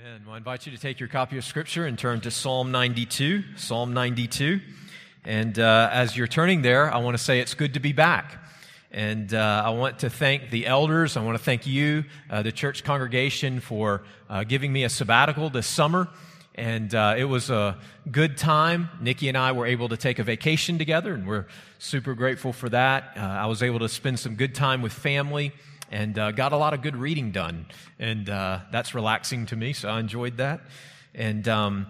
Amen. Well, I invite you to take your copy of Scripture and turn to Psalm 92. Psalm 92. And uh, as you're turning there, I want to say it's good to be back. And uh, I want to thank the elders. I want to thank you, uh, the church congregation, for uh, giving me a sabbatical this summer. And uh, it was a good time. Nikki and I were able to take a vacation together, and we're super grateful for that. Uh, I was able to spend some good time with family and uh, got a lot of good reading done. And uh, that's relaxing to me, so I enjoyed that. And um,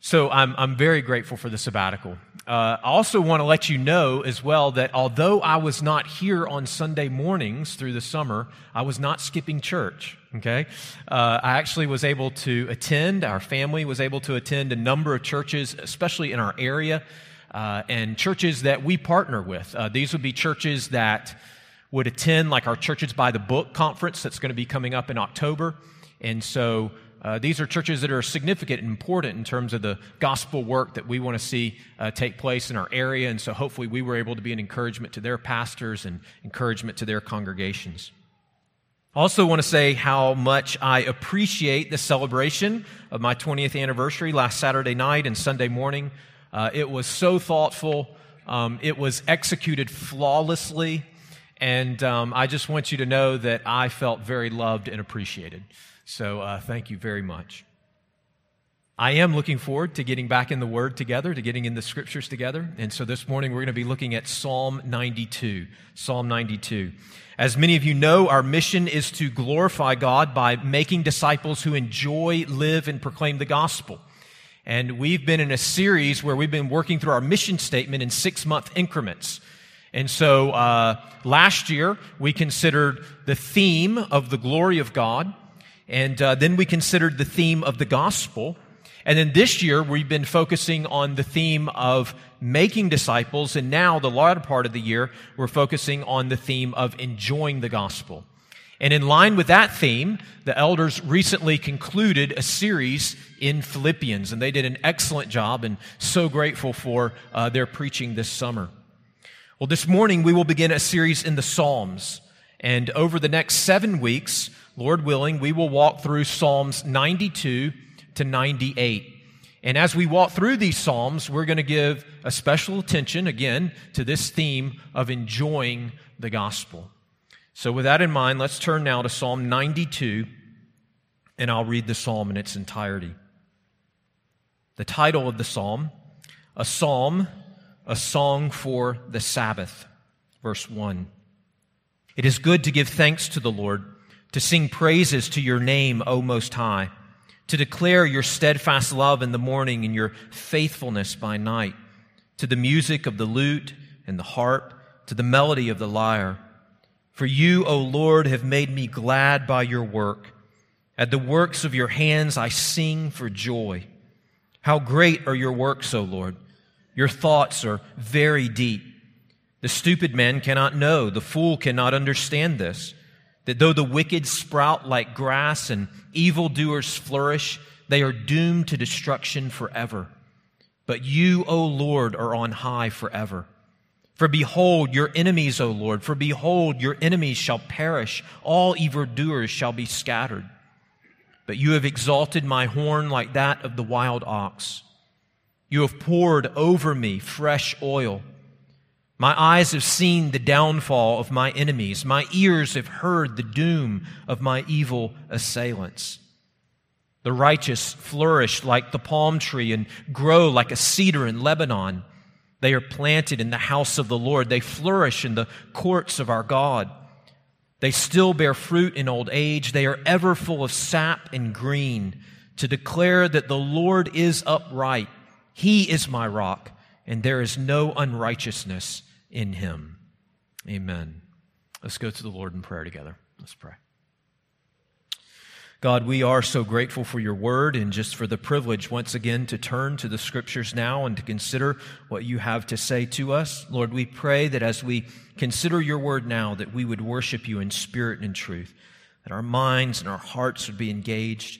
so I'm, I'm very grateful for the sabbatical. Uh, I also want to let you know as well that although I was not here on Sunday mornings through the summer, I was not skipping church. Okay? Uh, I actually was able to attend, our family was able to attend a number of churches, especially in our area, uh, and churches that we partner with. Uh, these would be churches that would attend like our Churches by the Book conference that's going to be coming up in October. And so uh, these are churches that are significant and important in terms of the gospel work that we want to see uh, take place in our area. And so hopefully we were able to be an encouragement to their pastors and encouragement to their congregations. Also want to say how much I appreciate the celebration of my 20th anniversary last Saturday night and Sunday morning. Uh, it was so thoughtful. Um, it was executed flawlessly. And um, I just want you to know that I felt very loved and appreciated. So uh, thank you very much. I am looking forward to getting back in the Word together, to getting in the Scriptures together. And so this morning we're going to be looking at Psalm 92. Psalm 92. As many of you know, our mission is to glorify God by making disciples who enjoy, live, and proclaim the gospel. And we've been in a series where we've been working through our mission statement in six month increments. And so uh, last year, we considered the theme of the glory of God. And uh, then we considered the theme of the gospel. And then this year, we've been focusing on the theme of making disciples. And now, the latter part of the year, we're focusing on the theme of enjoying the gospel. And in line with that theme, the elders recently concluded a series in Philippians, and they did an excellent job, and so grateful for uh, their preaching this summer. Well, this morning we will begin a series in the Psalms. And over the next seven weeks, Lord willing, we will walk through Psalms 92 to 98. And as we walk through these Psalms, we're going to give a special attention, again, to this theme of enjoying the gospel. So, with that in mind, let's turn now to Psalm 92, and I'll read the psalm in its entirety. The title of the psalm, A Psalm a song for the Sabbath. Verse 1. It is good to give thanks to the Lord, to sing praises to your name, O Most High, to declare your steadfast love in the morning and your faithfulness by night, to the music of the lute and the harp, to the melody of the lyre. For you, O Lord, have made me glad by your work. At the works of your hands I sing for joy. How great are your works, O Lord! Your thoughts are very deep. The stupid man cannot know, the fool cannot understand this. That though the wicked sprout like grass and evildoers flourish, they are doomed to destruction forever. But you, O Lord, are on high forever. For behold, your enemies, O Lord, for behold, your enemies shall perish, all evildoers shall be scattered. But you have exalted my horn like that of the wild ox. You have poured over me fresh oil. My eyes have seen the downfall of my enemies. My ears have heard the doom of my evil assailants. The righteous flourish like the palm tree and grow like a cedar in Lebanon. They are planted in the house of the Lord. They flourish in the courts of our God. They still bear fruit in old age. They are ever full of sap and green to declare that the Lord is upright. He is my rock, and there is no unrighteousness in him. Amen. Let's go to the Lord in prayer together. Let's pray. God, we are so grateful for your word and just for the privilege once again to turn to the scriptures now and to consider what you have to say to us. Lord, we pray that as we consider your word now, that we would worship you in spirit and in truth, that our minds and our hearts would be engaged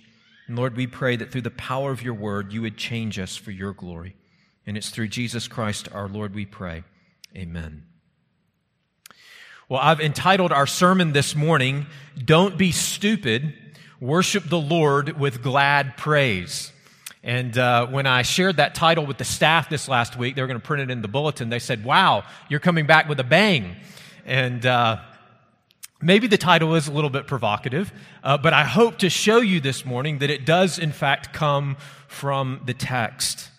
and Lord, we pray that through the power of your word, you would change us for your glory. And it's through Jesus Christ our Lord we pray. Amen. Well, I've entitled our sermon this morning, Don't Be Stupid Worship the Lord with glad praise. And uh, when I shared that title with the staff this last week, they were going to print it in the bulletin. They said, Wow, you're coming back with a bang. And uh, maybe the title is a little bit provocative, uh, but I hope to show you this morning that it does, in fact, come from the text.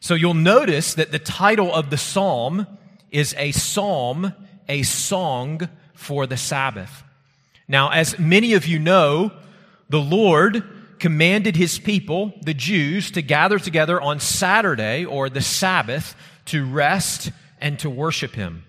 So you'll notice that the title of the psalm is a psalm, a song for the Sabbath. Now, as many of you know, the Lord commanded his people, the Jews, to gather together on Saturday or the Sabbath to rest and to worship him.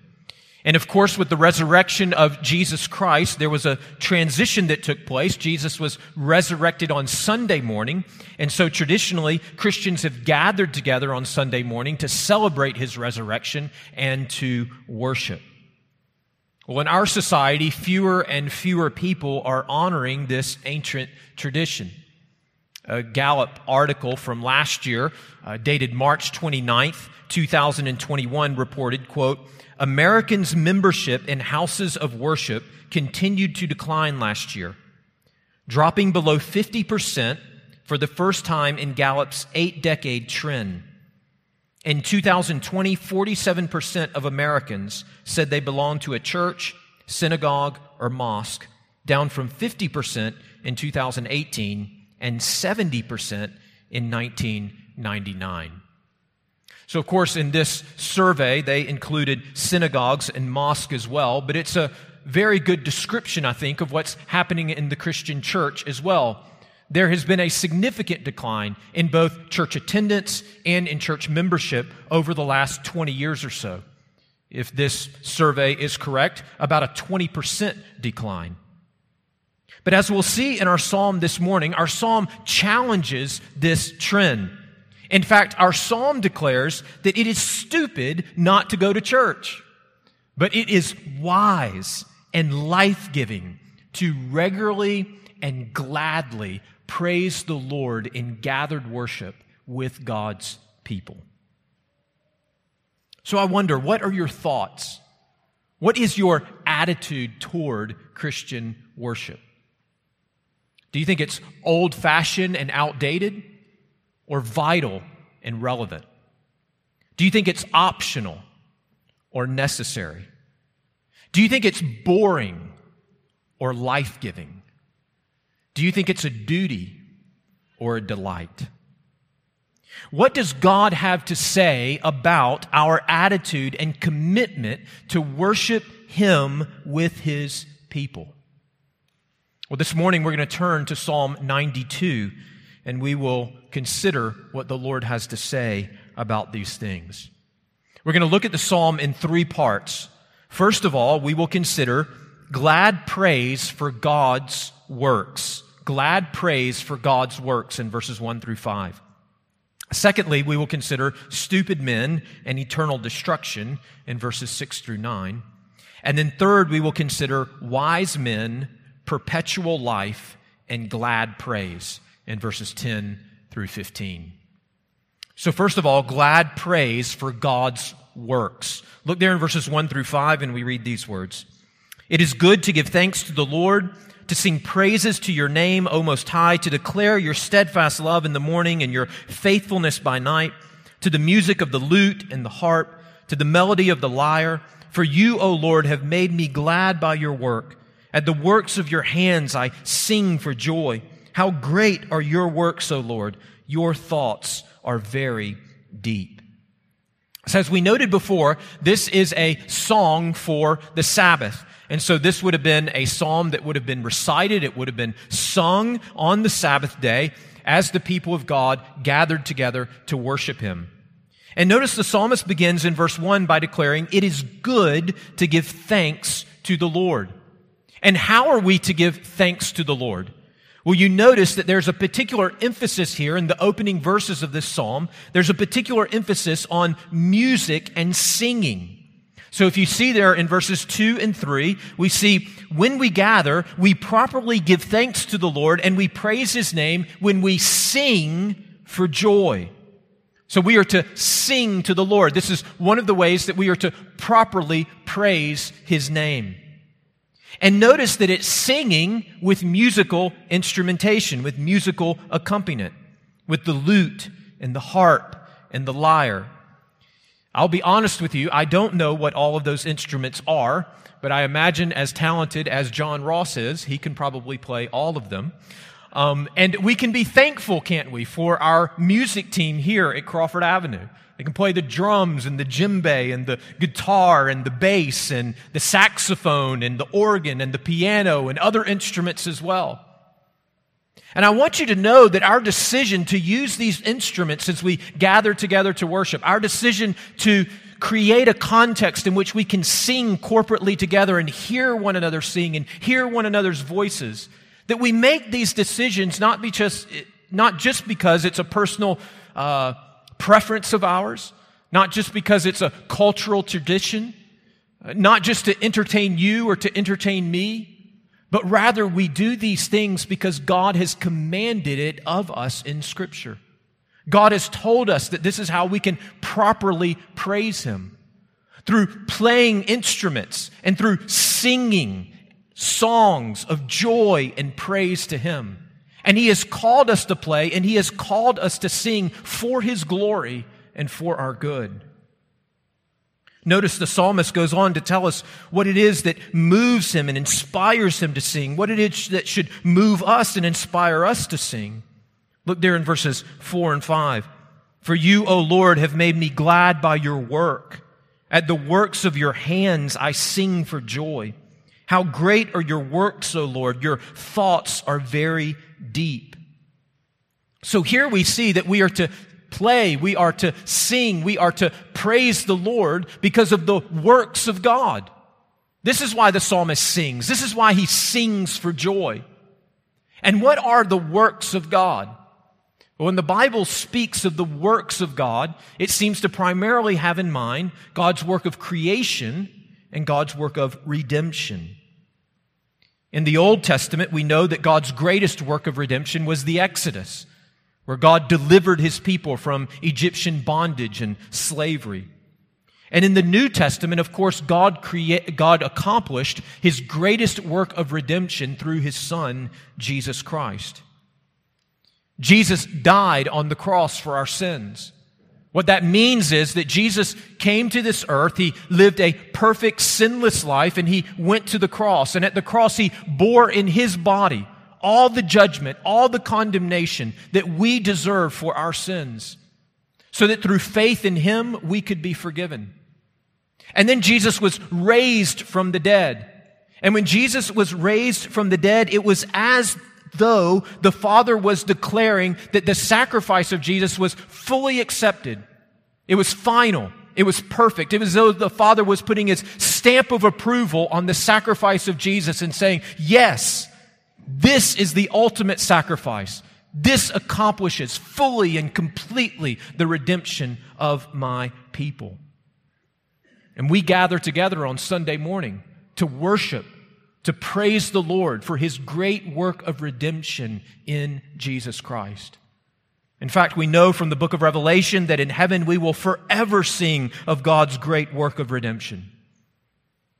And of course, with the resurrection of Jesus Christ, there was a transition that took place. Jesus was resurrected on Sunday morning. And so traditionally, Christians have gathered together on Sunday morning to celebrate his resurrection and to worship. Well, in our society, fewer and fewer people are honoring this ancient tradition. A Gallup article from last year, uh, dated March 29th, 2021, reported, quote, Americans' membership in houses of worship continued to decline last year, dropping below 50% for the first time in Gallup's eight decade trend. In 2020, 47% of Americans said they belonged to a church, synagogue, or mosque, down from 50% in 2018 and 70% in 1999. So, of course, in this survey, they included synagogues and mosques as well, but it's a very good description, I think, of what's happening in the Christian church as well. There has been a significant decline in both church attendance and in church membership over the last 20 years or so. If this survey is correct, about a 20% decline. But as we'll see in our psalm this morning, our psalm challenges this trend. In fact, our psalm declares that it is stupid not to go to church, but it is wise and life giving to regularly and gladly praise the Lord in gathered worship with God's people. So I wonder, what are your thoughts? What is your attitude toward Christian worship? Do you think it's old fashioned and outdated? or vital and relevant? Do you think it's optional or necessary? Do you think it's boring or life giving? Do you think it's a duty or a delight? What does God have to say about our attitude and commitment to worship Him with His people? Well, this morning we're going to turn to Psalm 92 and we will consider what the Lord has to say about these things. We're going to look at the psalm in three parts. First of all, we will consider glad praise for God's works. Glad praise for God's works in verses 1 through 5. Secondly, we will consider stupid men and eternal destruction in verses 6 through 9. And then third, we will consider wise men, perpetual life, and glad praise in verses 10 through 15. So, first of all, glad praise for God's works. Look there in verses 1 through 5, and we read these words It is good to give thanks to the Lord, to sing praises to your name, O Most High, to declare your steadfast love in the morning and your faithfulness by night, to the music of the lute and the harp, to the melody of the lyre. For you, O Lord, have made me glad by your work. At the works of your hands I sing for joy. How great are your works, O Lord! Your thoughts are very deep. So, as we noted before, this is a song for the Sabbath. And so this would have been a psalm that would have been recited, it would have been sung on the Sabbath day as the people of God gathered together to worship Him. And notice the psalmist begins in verse 1 by declaring, It is good to give thanks to the Lord. And how are we to give thanks to the Lord? Well, you notice that there's a particular emphasis here in the opening verses of this psalm. There's a particular emphasis on music and singing. So if you see there in verses 2 and 3, we see when we gather, we properly give thanks to the Lord and we praise his name when we sing for joy. So we are to sing to the Lord. This is one of the ways that we are to properly praise his name. And notice that it's singing with musical instrumentation, with musical accompaniment, with the lute and the harp and the lyre. I'll be honest with you, I don't know what all of those instruments are, but I imagine as talented as John Ross is, he can probably play all of them. Um, and we can be thankful, can't we, for our music team here at Crawford Avenue. They can play the drums and the djembe and the guitar and the bass and the saxophone and the organ and the piano and other instruments as well. And I want you to know that our decision to use these instruments as we gather together to worship, our decision to create a context in which we can sing corporately together and hear one another sing and hear one another's voices, that we make these decisions not, be just, not just because it's a personal uh, preference of ours, not just because it's a cultural tradition, not just to entertain you or to entertain me, but rather we do these things because God has commanded it of us in Scripture. God has told us that this is how we can properly praise Him through playing instruments and through singing songs of joy and praise to Him. And He has called us to play and He has called us to sing for His glory and for our good. Notice the psalmist goes on to tell us what it is that moves him and inspires him to sing, what it is that should move us and inspire us to sing. Look there in verses 4 and 5. For you, O Lord, have made me glad by your work. At the works of your hands I sing for joy. How great are your works, O Lord! Your thoughts are very deep. So here we see that we are to play, we are to sing, we are to praise the Lord because of the works of God. This is why the psalmist sings. This is why he sings for joy. And what are the works of God? When the Bible speaks of the works of God, it seems to primarily have in mind God's work of creation and God's work of redemption. In the Old Testament, we know that God's greatest work of redemption was the Exodus, where God delivered his people from Egyptian bondage and slavery. And in the New Testament, of course, God, create, God accomplished his greatest work of redemption through his Son, Jesus Christ. Jesus died on the cross for our sins. What that means is that Jesus came to this earth, he lived a perfect, sinless life, and he went to the cross. And at the cross, he bore in his body all the judgment, all the condemnation that we deserve for our sins, so that through faith in him, we could be forgiven. And then Jesus was raised from the dead. And when Jesus was raised from the dead, it was as though the Father was declaring that the sacrifice of Jesus was fully accepted. It was final. It was perfect. It was as though the Father was putting his stamp of approval on the sacrifice of Jesus and saying, yes, this is the ultimate sacrifice. This accomplishes fully and completely the redemption of my people. And we gather together on Sunday morning to worship to praise the Lord for his great work of redemption in Jesus Christ. In fact, we know from the book of Revelation that in heaven we will forever sing of God's great work of redemption.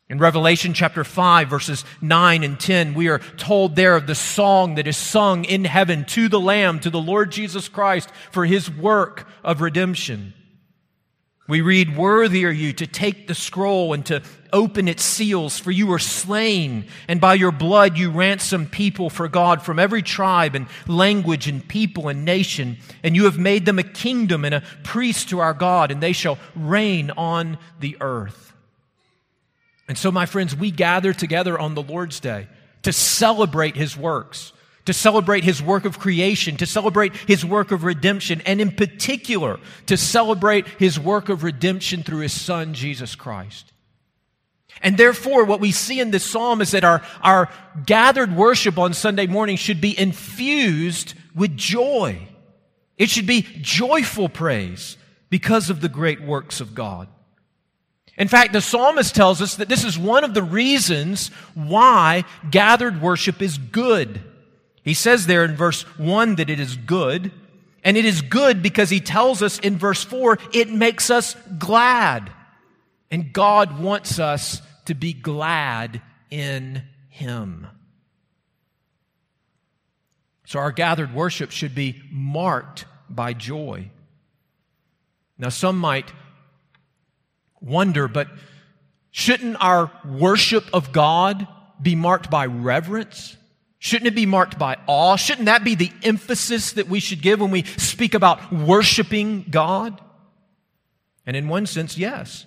In Revelation chapter 5, verses 9 and 10, we are told there of the song that is sung in heaven to the Lamb, to the Lord Jesus Christ, for his work of redemption. We read, Worthy are you to take the scroll and to open its seals, for you were slain, and by your blood you ransomed people for God from every tribe and language and people and nation. And you have made them a kingdom and a priest to our God, and they shall reign on the earth. And so, my friends, we gather together on the Lord's Day to celebrate his works to celebrate his work of creation, to celebrate his work of redemption, and in particular, to celebrate his work of redemption through his son, Jesus Christ. And therefore, what we see in this psalm is that our, our gathered worship on Sunday morning should be infused with joy. It should be joyful praise because of the great works of God. In fact, the psalmist tells us that this is one of the reasons why gathered worship is good. He says there in verse 1 that it is good. And it is good because he tells us in verse 4 it makes us glad. And God wants us to be glad in Him. So our gathered worship should be marked by joy. Now, some might wonder, but shouldn't our worship of God be marked by reverence? Shouldn't it be marked by awe? Shouldn't that be the emphasis that we should give when we speak about worshiping God? And in one sense, yes.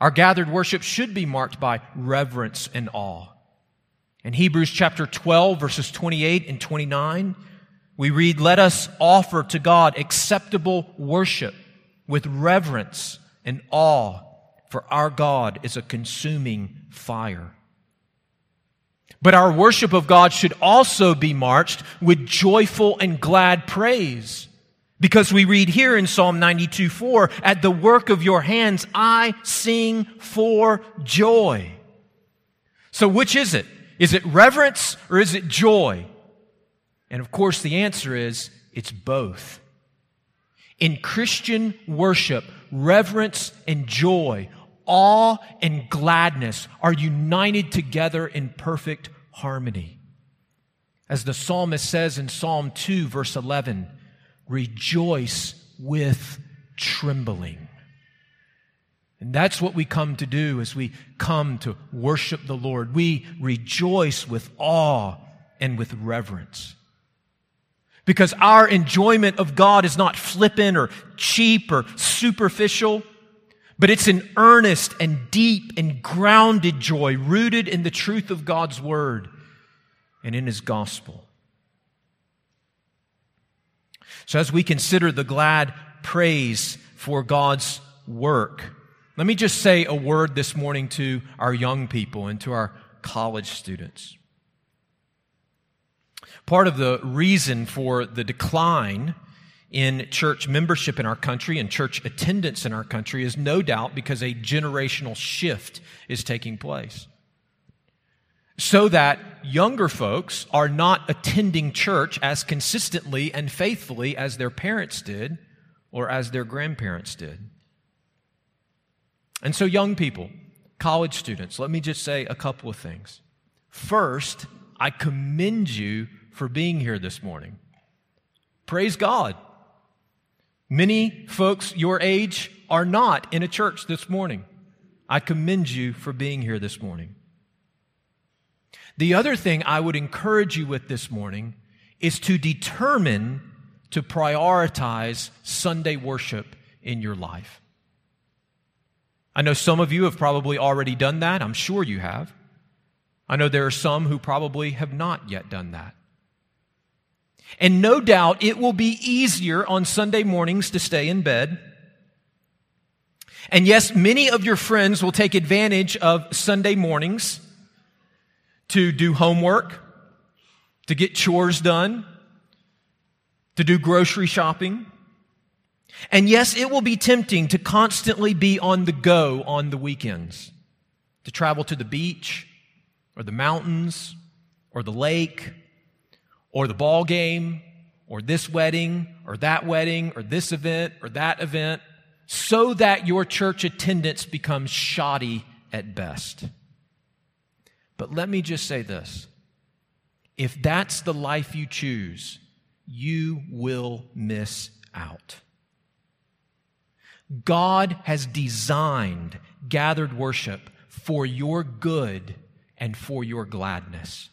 Our gathered worship should be marked by reverence and awe. In Hebrews chapter 12, verses 28 and 29, we read, Let us offer to God acceptable worship with reverence and awe, for our God is a consuming fire. But our worship of God should also be marched with joyful and glad praise. Because we read here in Psalm 92 4, at the work of your hands I sing for joy. So which is it? Is it reverence or is it joy? And of course, the answer is it's both. In Christian worship, reverence and joy, awe and gladness are united together in perfect harmony. As the psalmist says in Psalm 2, verse 11, rejoice with trembling. And that's what we come to do as we come to worship the Lord. We rejoice with awe and with reverence. Because our enjoyment of God is not flippant or cheap or superficial, but it's an earnest and deep and grounded joy rooted in the truth of God's Word and in His gospel. So, as we consider the glad praise for God's work, let me just say a word this morning to our young people and to our college students. Part of the reason for the decline in church membership in our country and church attendance in our country is no doubt because a generational shift is taking place. So that younger folks are not attending church as consistently and faithfully as their parents did or as their grandparents did. And so, young people, college students, let me just say a couple of things. First, I commend you for being here this morning. Praise God. Many folks your age are not in a church this morning. I commend you for being here this morning. The other thing I would encourage you with this morning is to determine to prioritize Sunday worship in your life. I know some of you have probably already done that. I'm sure you have. I know there are some who probably have not yet done that. And no doubt it will be easier on Sunday mornings to stay in bed. And yes, many of your friends will take advantage of Sunday mornings to do homework, to get chores done, to do grocery shopping. And yes, it will be tempting to constantly be on the go on the weekends, to travel to the beach or the mountains or the lake or the ball game or this wedding or that wedding or this event or that event so that your church attendance becomes shoddy at best. But let me just say this if that's the life you choose, you will miss out. God has designed gathered worship for your good and for your gladness.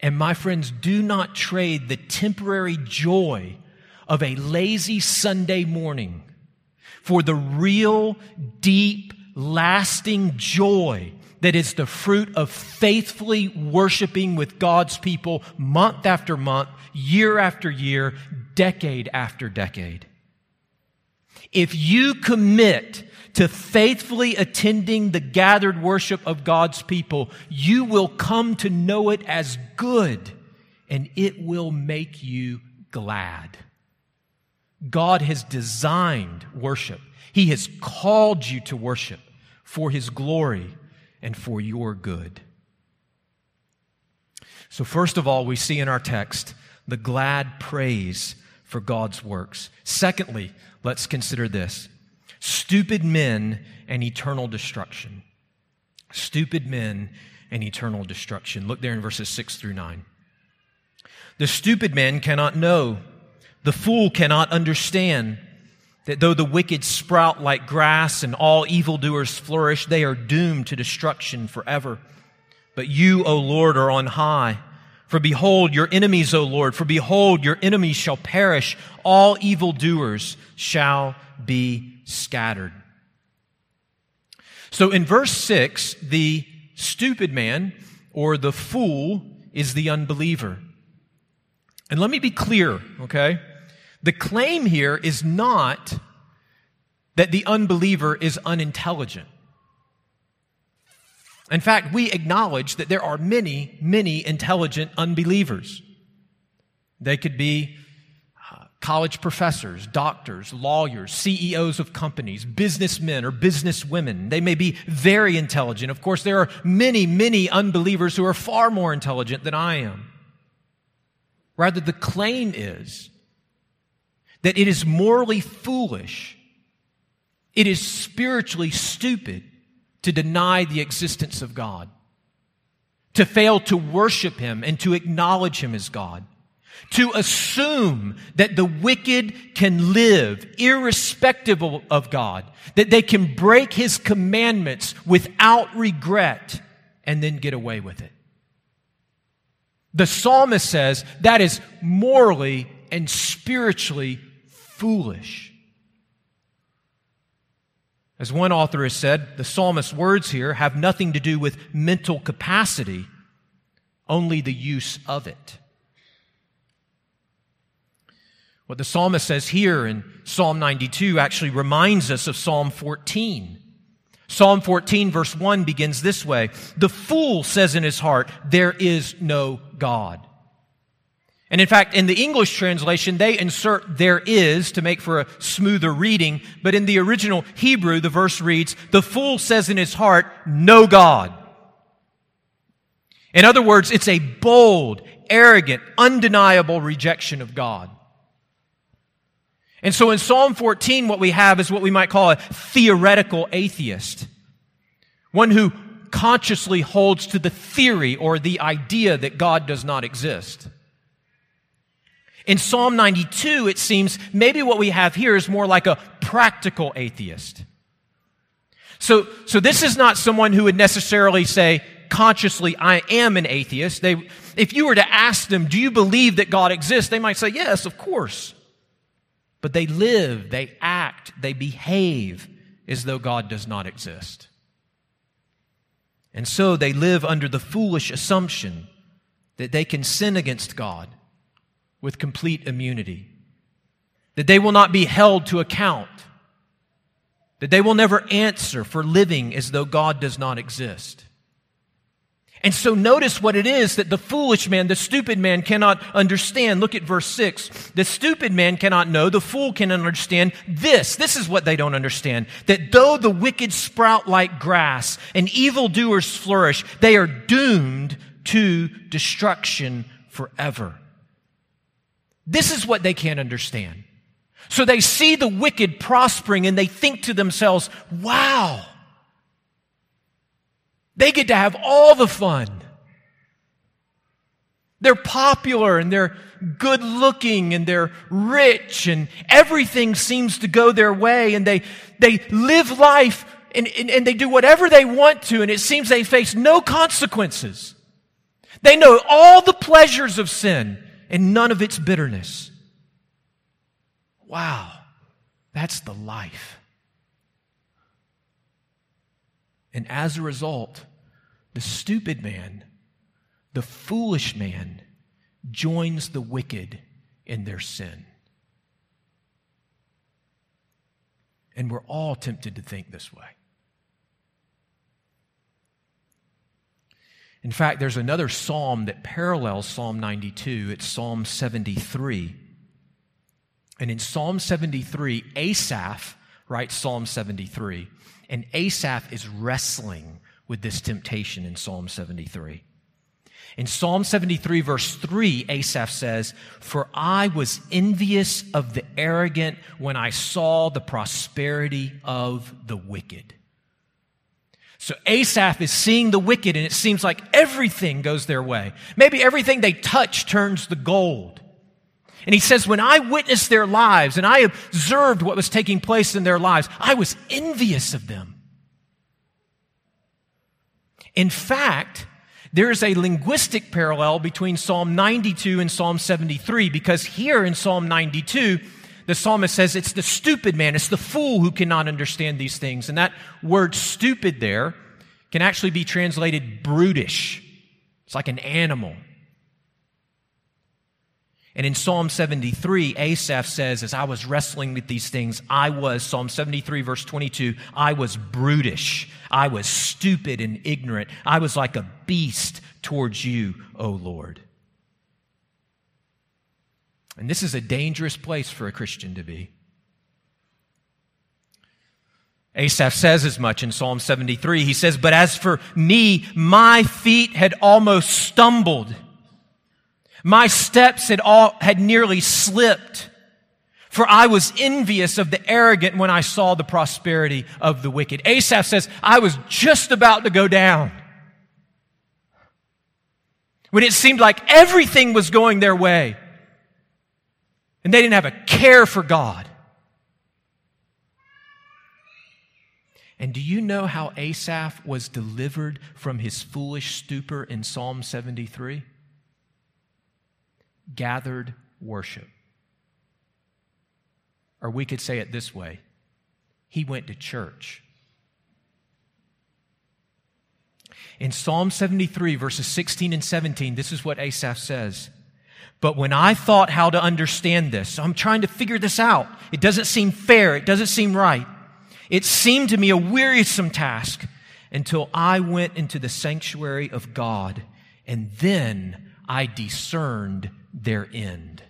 And my friends, do not trade the temporary joy of a lazy Sunday morning for the real, deep, lasting joy that is the fruit of faithfully worshiping with God's people month after month, year after year, decade after decade. If you commit to faithfully attending the gathered worship of God's people, you will come to know it as good and it will make you glad. God has designed worship. He has called you to worship for His glory and for your good. So, first of all, we see in our text the glad praise for God's works. Secondly, let's consider this stupid men and eternal destruction. Stupid men and eternal destruction. Look there in verses 6 through 9. The stupid man cannot know, the fool cannot understand that though the wicked sprout like grass and all evildoers flourish, they are doomed to destruction forever. But you, O Lord, are on high. For behold, your enemies, O Lord, for behold, your enemies shall perish. All evildoers shall be scattered. So in verse 6, the stupid man or the fool is the unbeliever. And let me be clear, okay? The claim here is not that the unbeliever is unintelligent. In fact, we acknowledge that there are many, many intelligent unbelievers. They could be college professors, doctors, lawyers, CEOs of companies, businessmen or businesswomen. They may be very intelligent. Of course, there are many, many unbelievers who are far more intelligent than I am. Rather, the claim is that it is morally foolish, it is spiritually stupid to deny the existence of God, to fail to worship Him and to acknowledge Him as God, to assume that the wicked can live irrespective of God, that they can break His commandments without regret and then get away with it. The psalmist says that is morally and spiritually foolish. As one author has said, the psalmist's words here have nothing to do with mental capacity, only the use of it. What the psalmist says here in Psalm 92 actually reminds us of Psalm 14. Psalm 14, verse 1 begins this way The fool says in his heart, There is no God. And in fact, in the English translation, they insert there is to make for a smoother reading. But in the original Hebrew, the verse reads, the fool says in his heart, no God. In other words, it's a bold, arrogant, undeniable rejection of God. And so in Psalm 14, what we have is what we might call a theoretical atheist. One who consciously holds to the theory or the idea that God does not exist. In Psalm 92, it seems maybe what we have here is more like a practical atheist. So, so this is not someone who would necessarily say consciously, I am an atheist. They, if you were to ask them, do you believe that God exists? They might say, yes, of course. But they live, they act, they behave as though God does not exist. And so they live under the foolish assumption that they can sin against God with complete immunity, that they will not be held to account, that they will never answer for living as though God does not exist. And so notice what it is that the foolish man, the stupid man cannot understand. Look at verse 6. The stupid man cannot know, the fool can understand this. This is what they don't understand. That though the wicked sprout like grass and evildoers flourish, they are doomed to destruction forever. This is what they can't understand. So they see the wicked prospering and they think to themselves, wow, they get to have all the fun. They're popular and they're good looking and they're rich and everything seems to go their way and they, they live life and, and, and they do whatever they want to and it seems they face no consequences. They know all the pleasures of sin and none of its bitterness. Wow, that's the life. And as a result, the stupid man, the foolish man, joins the wicked in their sin. And we're all tempted to think this way. In fact, there's another psalm that parallels Psalm 92. It's Psalm 73. And in Psalm 73, Asaph writes Psalm 73. And Asaph is wrestling with this temptation in Psalm 73. In Psalm 73, verse 3, Asaph says, For I was envious of the arrogant when I saw the prosperity of the wicked. So Asaph is seeing the wicked, and it seems like everything goes their way. Maybe everything they touch turns to gold. And he says, When I witnessed their lives and I observed what was taking place in their lives, I was envious of them. In fact, there is a linguistic parallel between Psalm 92 and Psalm 73 because here in Psalm 92, the psalmist says it's the stupid man, it's the fool who cannot understand these things. And that word stupid there can actually be translated brutish. It's like an animal. And in Psalm 73, Asaph says, As I was wrestling with these things, I was, Psalm 73, verse 22, I was brutish. I was stupid and ignorant. I was like a beast towards you, O Lord. And this is a dangerous place for a Christian to be. Asaph says as much in Psalm 73. He says, But as for me, my feet had almost stumbled. My steps had all, had nearly slipped. For I was envious of the arrogant when I saw the prosperity of the wicked. Asaph says, I was just about to go down. When it seemed like everything was going their way. And they didn't have a care for God. And do you know how Asaph was delivered from his foolish stupor in Psalm 73? Gathered worship. Or we could say it this way he went to church. In Psalm 73, verses 16 and 17, this is what Asaph says. But when I thought how to understand this, so I'm trying to figure this out. It doesn't seem fair. It doesn't seem right. It seemed to me a wearisome task until I went into the sanctuary of God and then I discerned their end.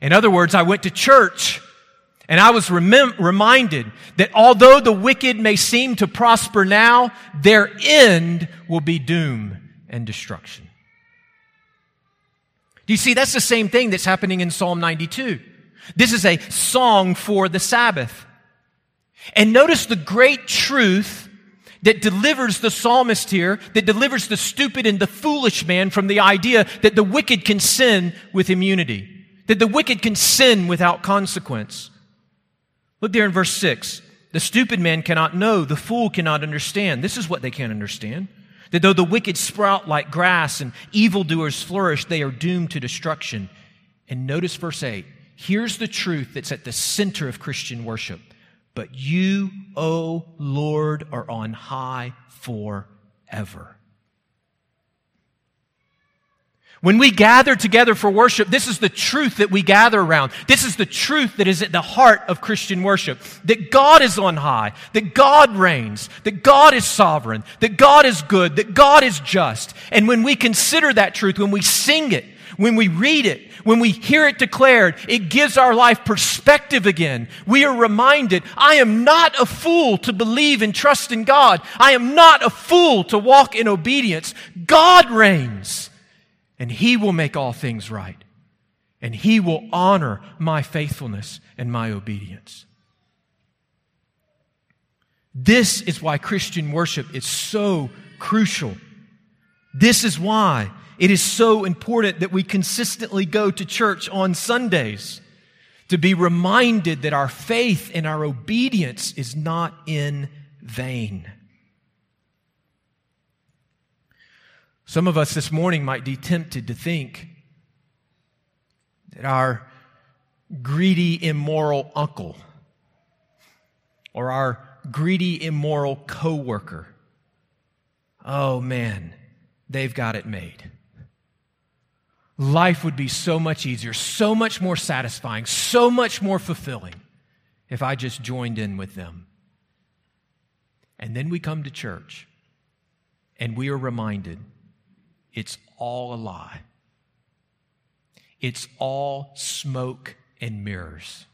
In other words, I went to church and I was remem- reminded that although the wicked may seem to prosper now, their end will be doom and destruction. Do you see? That's the same thing that's happening in Psalm 92. This is a song for the Sabbath. And notice the great truth that delivers the psalmist here, that delivers the stupid and the foolish man from the idea that the wicked can sin with immunity, that the wicked can sin without consequence. Look there in verse 6. The stupid man cannot know, the fool cannot understand. This is what they can't understand. That though the wicked sprout like grass and evildoers flourish, they are doomed to destruction. And notice verse 8. Here's the truth that's at the center of Christian worship. But you, O Lord, are on high forever. When we gather together for worship, this is the truth that we gather around. This is the truth that is at the heart of Christian worship. That God is on high, that God reigns, that God is sovereign, that God is good, that God is just. And when we consider that truth, when we sing it, when we read it, when we hear it declared, it gives our life perspective again. We are reminded, I am not a fool to believe and trust in God. I am not a fool to walk in obedience. God reigns and He will make all things right. And He will honor my faithfulness and my obedience. This is why Christian worship is so crucial. This is why it is so important that we consistently go to church on Sundays to be reminded that our faith and our obedience is not in vain. Some of us this morning might be tempted to think that our greedy, immoral uncle or our greedy, immoral coworker, oh man, they've got it made. Life would be so much easier, so much more satisfying, so much more fulfilling if I just joined in with them. And then we come to church and we are reminded it's all a lie. It's all smoke and mirrors.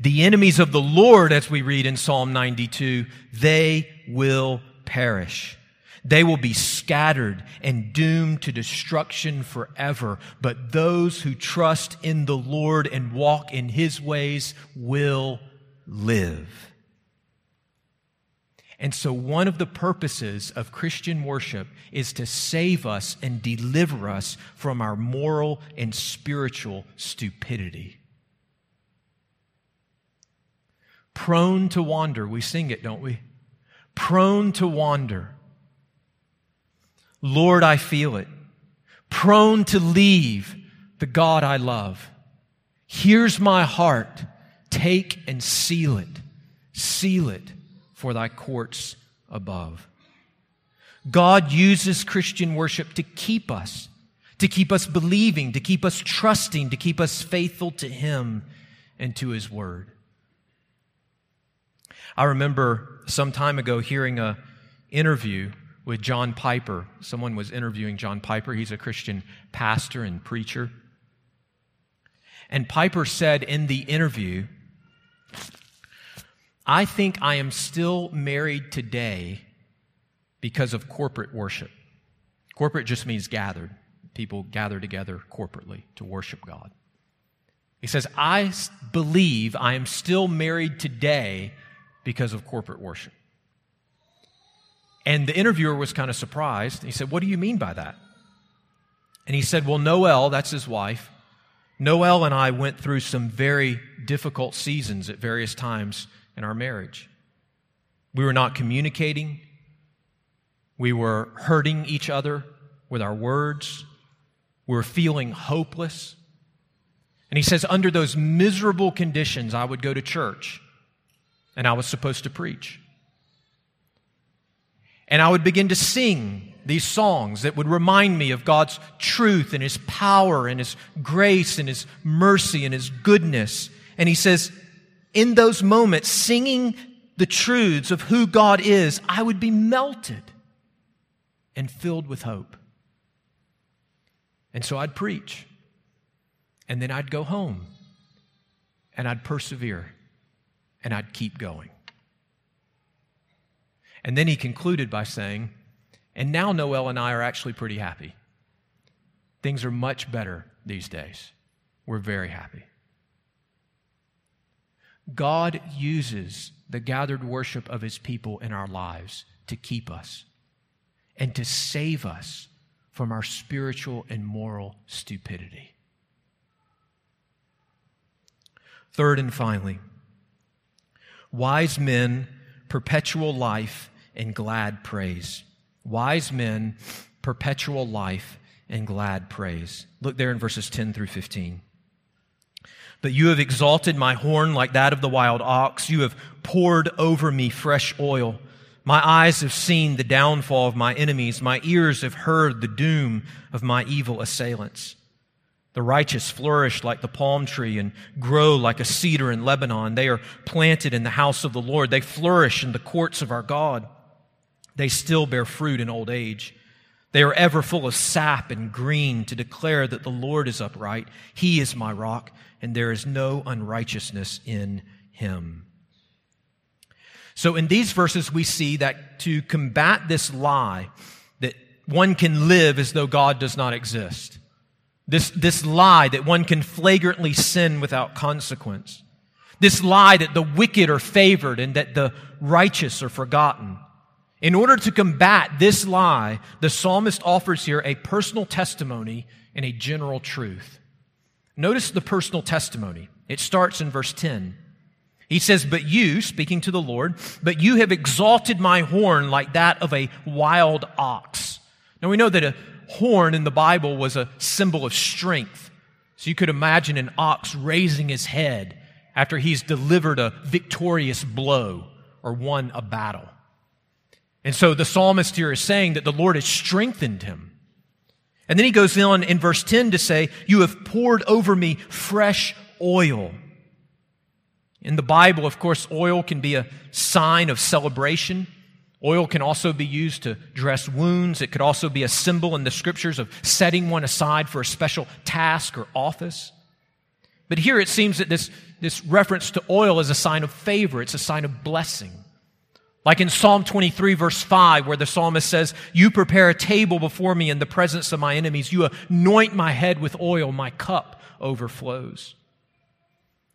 The enemies of the Lord, as we read in Psalm 92, they will perish. They will be scattered and doomed to destruction forever. But those who trust in the Lord and walk in his ways will live. And so, one of the purposes of Christian worship is to save us and deliver us from our moral and spiritual stupidity. Prone to wander. We sing it, don't we? Prone to wander. Lord, I feel it. Prone to leave the God I love. Here's my heart. Take and seal it. Seal it for thy courts above. God uses Christian worship to keep us, to keep us believing, to keep us trusting, to keep us faithful to Him and to His Word. I remember some time ago hearing a interview with John Piper. Someone was interviewing John Piper. He's a Christian pastor and preacher. And Piper said in the interview, I think I am still married today because of corporate worship. Corporate just means gathered. People gather together corporately to worship God. He says, I believe I am still married today because of corporate worship. And the interviewer was kind of surprised. He said, What do you mean by that? And he said, Well, Noel, that's his wife. Noel and I went through some very difficult seasons at various times in our marriage. We were not communicating. We were hurting each other with our words. We were feeling hopeless. And he says, under those miserable conditions, I would go to church and I was supposed to preach. And I would begin to sing these songs that would remind me of God's truth and His power and His grace and His mercy and His goodness. And he says, in those moments, singing the truths of who God is, I would be melted and filled with hope. And so I'd preach. And then I'd go home. And I'd persevere. And I'd keep going. And then he concluded by saying, And now Noel and I are actually pretty happy. Things are much better these days. We're very happy. God uses the gathered worship of his people in our lives to keep us and to save us from our spiritual and moral stupidity. Third and finally, wise men, perpetual life, and glad praise. Wise men, perpetual life, and glad praise. Look there in verses 10 through 15. But you have exalted my horn like that of the wild ox. You have poured over me fresh oil. My eyes have seen the downfall of my enemies. My ears have heard the doom of my evil assailants. The righteous flourish like the palm tree and grow like a cedar in Lebanon. They are planted in the house of the Lord. They flourish in the courts of our God. They still bear fruit in old age. They are ever full of sap and green to declare that the Lord is upright. He is my rock, and there is no unrighteousness in him. So, in these verses, we see that to combat this lie that one can live as though God does not exist, this, this lie that one can flagrantly sin without consequence, this lie that the wicked are favored and that the righteous are forgotten. In order to combat this lie, the psalmist offers here a personal testimony and a general truth. Notice the personal testimony. It starts in verse 10. He says, But you, speaking to the Lord, but you have exalted my horn like that of a wild ox. Now we know that a horn in the Bible was a symbol of strength. So you could imagine an ox raising his head after he's delivered a victorious blow or won a battle. And so the psalmist here is saying that the Lord has strengthened him. And then he goes on in verse 10 to say, You have poured over me fresh oil. In the Bible, of course, oil can be a sign of celebration. Oil can also be used to dress wounds. It could also be a symbol in the scriptures of setting one aside for a special task or office. But here it seems that this, this reference to oil is a sign of favor, it's a sign of blessing. Like in Psalm 23, verse 5, where the psalmist says, You prepare a table before me in the presence of my enemies. You anoint my head with oil, my cup overflows.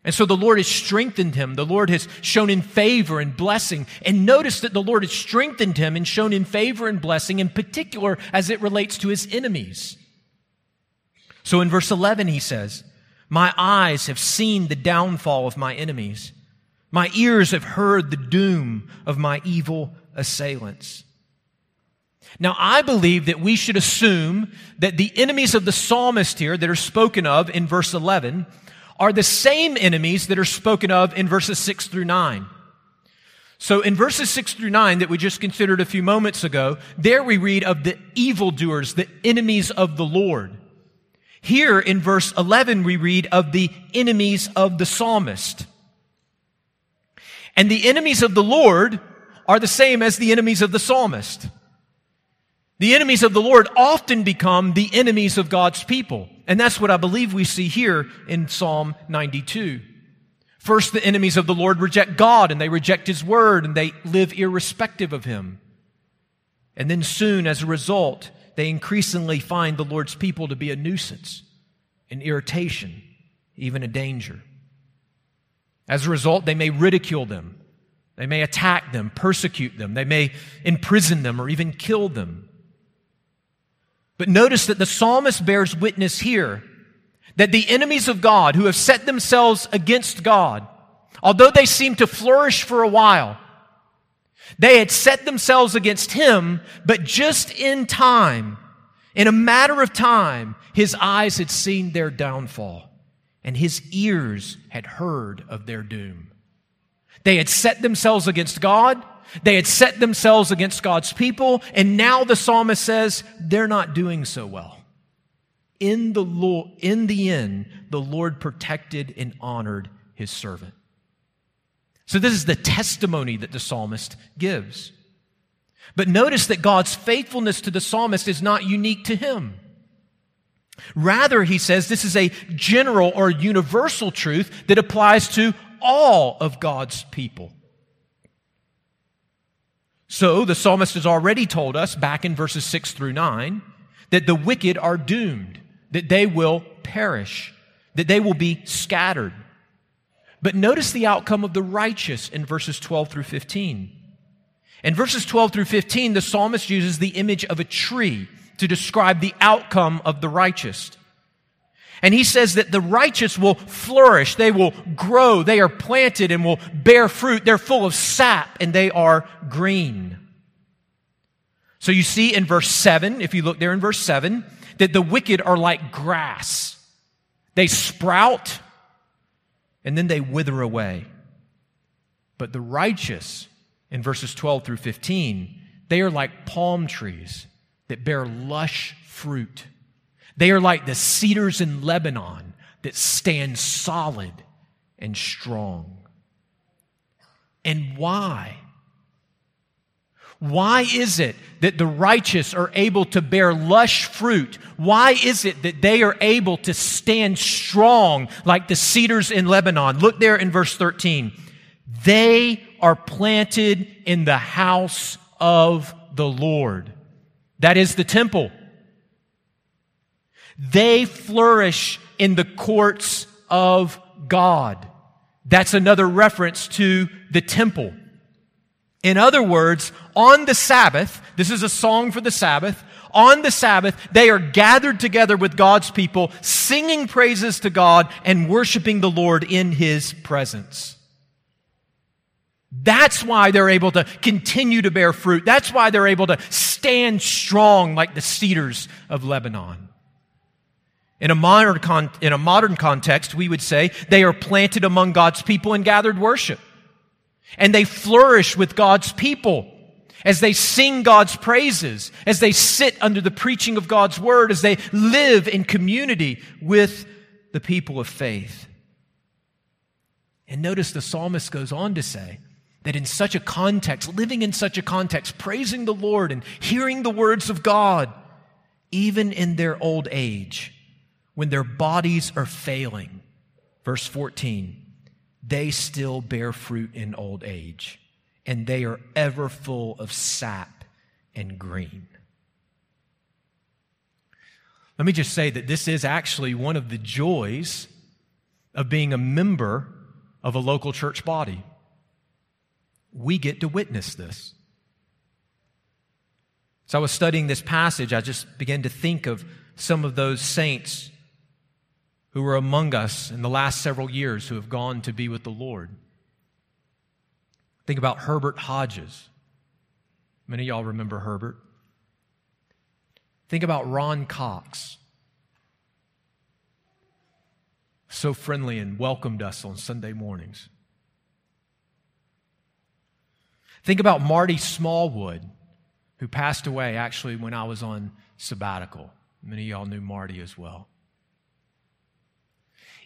And so the Lord has strengthened him. The Lord has shown in favor and blessing. And notice that the Lord has strengthened him and shown in favor and blessing, in particular as it relates to his enemies. So in verse 11, he says, My eyes have seen the downfall of my enemies. My ears have heard the doom of my evil assailants. Now, I believe that we should assume that the enemies of the psalmist here that are spoken of in verse 11 are the same enemies that are spoken of in verses 6 through 9. So in verses 6 through 9 that we just considered a few moments ago, there we read of the evildoers, the enemies of the Lord. Here in verse 11, we read of the enemies of the psalmist. And the enemies of the Lord are the same as the enemies of the psalmist. The enemies of the Lord often become the enemies of God's people. And that's what I believe we see here in Psalm 92. First, the enemies of the Lord reject God and they reject His word and they live irrespective of Him. And then soon, as a result, they increasingly find the Lord's people to be a nuisance, an irritation, even a danger. As a result, they may ridicule them. They may attack them, persecute them. They may imprison them or even kill them. But notice that the psalmist bears witness here that the enemies of God who have set themselves against God, although they seem to flourish for a while, they had set themselves against him, but just in time, in a matter of time, his eyes had seen their downfall and his ears had heard of their doom. They had set themselves against God. They had set themselves against God's people. And now the psalmist says they're not doing so well. In the, Lord, in the end, the Lord protected and honored his servant. So this is the testimony that the psalmist gives. But notice that God's faithfulness to the psalmist is not unique to him. Rather, he says this is a general or universal truth that applies to all of God's people. So the psalmist has already told us back in verses 6 through 9 that the wicked are doomed, that they will perish, that they will be scattered. But notice the outcome of the righteous in verses 12 through 15. In verses 12 through 15, the psalmist uses the image of a tree to describe the outcome of the righteous. And he says that the righteous will flourish. They will grow. They are planted and will bear fruit. They're full of sap and they are green. So you see in verse 7, if you look there in verse 7, that the wicked are like grass. They sprout and then they wither away. But the righteous, in verses 12 through 15, they are like palm trees that bear lush fruit. They are like the cedars in Lebanon that stand solid and strong. And why? Why is it that the righteous are able to bear lush fruit? Why is it that they are able to stand strong like the cedars in Lebanon? Look there in verse 13. They are planted in the house of the Lord. That is the temple. They flourish in the courts of God. That's another reference to the temple. In other words, on the Sabbath, this is a song for the Sabbath. On the Sabbath, they are gathered together with God's people, singing praises to God and worshiping the Lord in His presence. That's why they're able to continue to bear fruit. That's why they're able to stand strong like the cedars of Lebanon. In a, modern con- in a modern context, we would say they are planted among God's people in gathered worship. And they flourish with God's people as they sing God's praises, as they sit under the preaching of God's word, as they live in community with the people of faith. And notice the psalmist goes on to say that in such a context, living in such a context, praising the Lord and hearing the words of God, even in their old age, when their bodies are failing. Verse 14, they still bear fruit in old age, and they are ever full of sap and green. Let me just say that this is actually one of the joys of being a member of a local church body. We get to witness this. So I was studying this passage, I just began to think of some of those saints who were among us in the last several years who have gone to be with the Lord. Think about Herbert Hodges. Many of y'all remember Herbert. Think about Ron Cox. So friendly and welcomed us on Sunday mornings. Think about Marty Smallwood, who passed away actually when I was on sabbatical. Many of y'all knew Marty as well.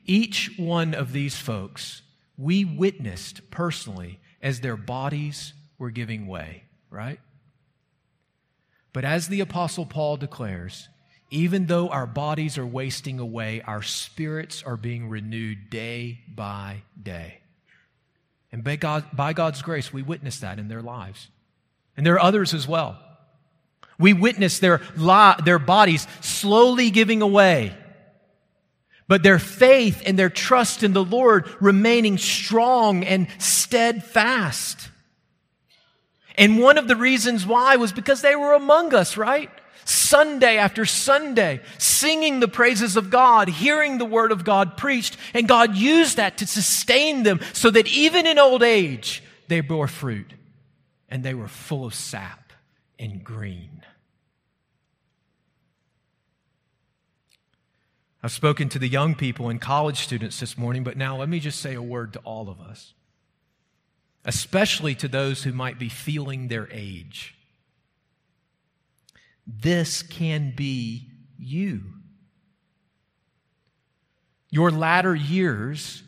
Each one of these folks, we witnessed personally as their bodies were giving way, right? But as the Apostle Paul declares, even though our bodies are wasting away, our spirits are being renewed day by day. And by, God, by God's grace, we witness that in their lives. And there are others as well. We witness their, li- their bodies slowly giving away, but their faith and their trust in the Lord remaining strong and steadfast. And one of the reasons why was because they were among us, right? Sunday after Sunday, singing the praises of God, hearing the word of God preached, and God used that to sustain them so that even in old age, they bore fruit and they were full of sap and green. I've spoken to the young people and college students this morning, but now let me just say a word to all of us especially to those who might be feeling their age. This can be you. Your latter years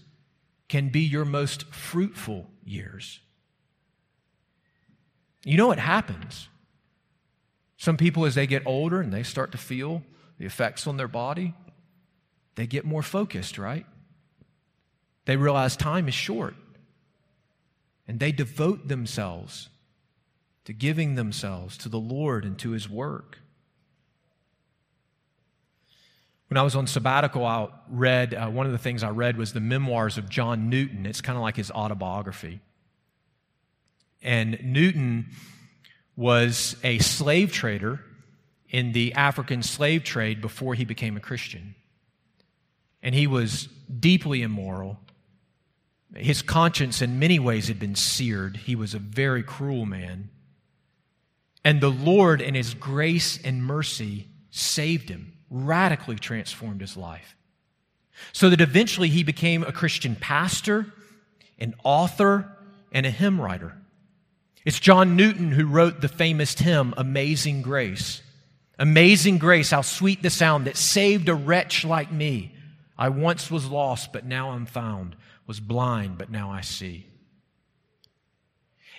can be your most fruitful years. You know what happens? Some people, as they get older and they start to feel the effects on their body, they get more focused, right? They realize time is short. And they devote themselves to giving themselves to the Lord and to His work. When I was on sabbatical, I read, uh, one of the things I read was the memoirs of John Newton. It's kind of like his autobiography. And Newton was a slave trader in the African slave trade before he became a Christian. And he was deeply immoral his conscience, in many ways, had been seared. He was a very cruel man. And the Lord, in His grace and mercy, saved him, radically transformed his life. So that eventually he became a Christian pastor, an author, and a hymn writer. It's John Newton who wrote the famous hymn, Amazing Grace. Amazing grace, how sweet the sound that saved a wretch like me. I once was lost, but now I'm found was blind, but now I see.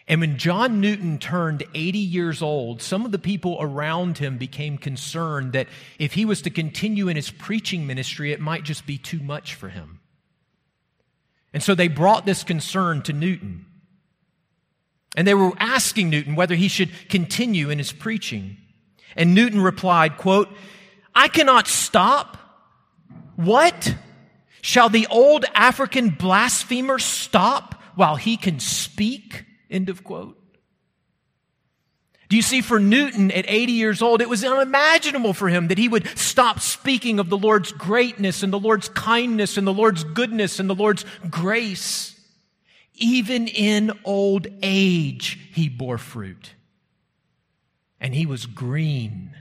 And when John Newton turned 80 years old, some of the people around him became concerned that if he was to continue in his preaching ministry, it might just be too much for him. And so they brought this concern to Newton. And they were asking Newton whether he should continue in his preaching. And Newton replied, quote, I cannot stop. What? Shall the old African blasphemer stop while he can speak? End of quote. Do you see, for Newton at 80 years old, it was unimaginable for him that he would stop speaking of the Lord's greatness and the Lord's kindness and the Lord's goodness and the Lord's grace. Even in old age, he bore fruit. And he was green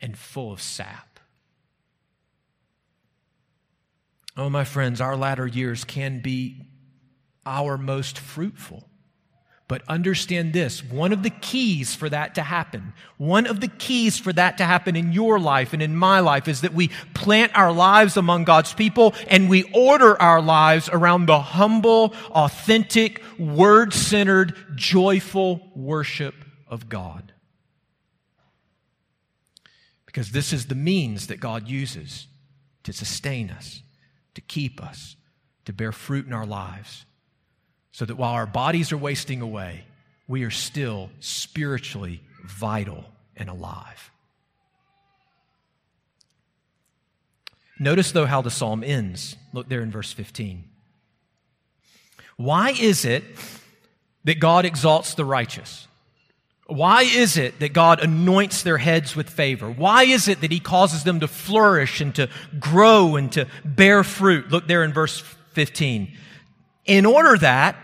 and full of sap. Oh, my friends, our latter years can be our most fruitful. But understand this one of the keys for that to happen, one of the keys for that to happen in your life and in my life is that we plant our lives among God's people and we order our lives around the humble, authentic, word centered, joyful worship of God. Because this is the means that God uses to sustain us to keep us, to bear fruit in our lives, so that while our bodies are wasting away, we are still spiritually vital and alive. Notice, though, how the psalm ends. Look there in verse 15. Why is it that God exalts the righteous? Why is it that God anoints their heads with favor? Why is it that He causes them to flourish and to grow and to bear fruit? Look there in verse 15. In order that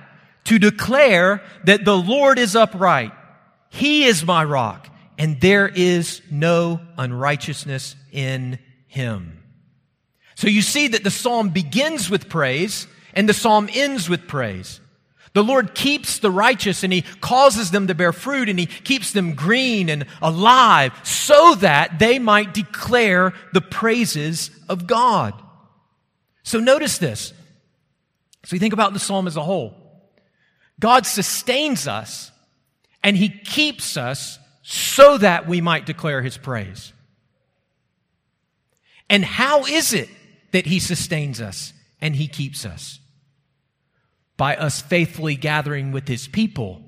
to declare that the Lord is upright, He is my rock, and there is no unrighteousness in Him. So you see that the psalm begins with praise and the psalm ends with praise. The Lord keeps the righteous and He causes them to bear fruit and He keeps them green and alive so that they might declare the praises of God. So notice this. So you think about the psalm as a whole. God sustains us and He keeps us so that we might declare His praise. And how is it that He sustains us and He keeps us? By us faithfully gathering with His people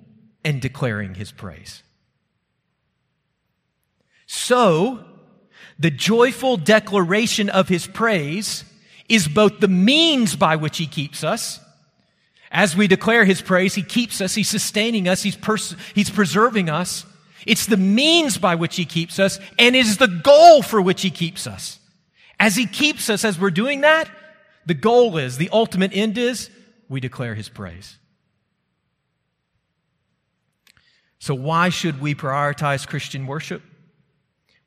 and declaring His praise. So, the joyful declaration of His praise is both the means by which He keeps us. As we declare His praise, He keeps us, He's sustaining us, He's, pers- he's preserving us. It's the means by which He keeps us, and is the goal for which He keeps us. As He keeps us, as we're doing that, the goal is, the ultimate end is, we declare His praise. So, why should we prioritize Christian worship?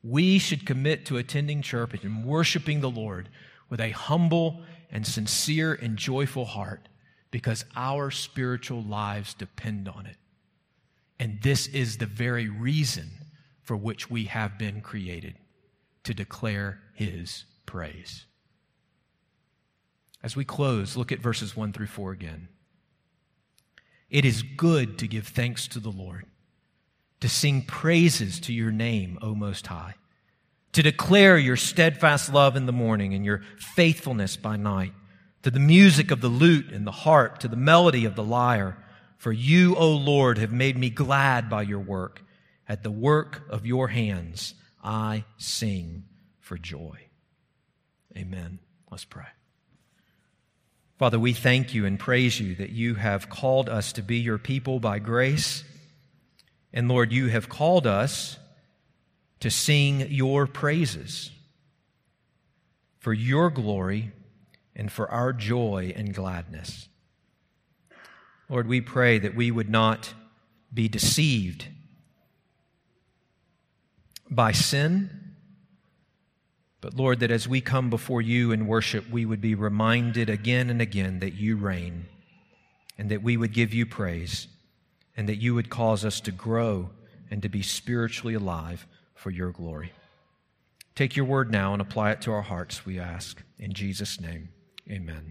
We should commit to attending church and worshiping the Lord with a humble and sincere and joyful heart because our spiritual lives depend on it. And this is the very reason for which we have been created to declare His praise. As we close, look at verses 1 through 4 again. It is good to give thanks to the Lord, to sing praises to your name, O Most High, to declare your steadfast love in the morning and your faithfulness by night, to the music of the lute and the harp, to the melody of the lyre. For you, O Lord, have made me glad by your work. At the work of your hands, I sing for joy. Amen. Let's pray. Father, we thank you and praise you that you have called us to be your people by grace. And Lord, you have called us to sing your praises for your glory and for our joy and gladness. Lord, we pray that we would not be deceived by sin but Lord, that as we come before you in worship, we would be reminded again and again that you reign and that we would give you praise and that you would cause us to grow and to be spiritually alive for your glory. Take your word now and apply it to our hearts, we ask. In Jesus' name, amen.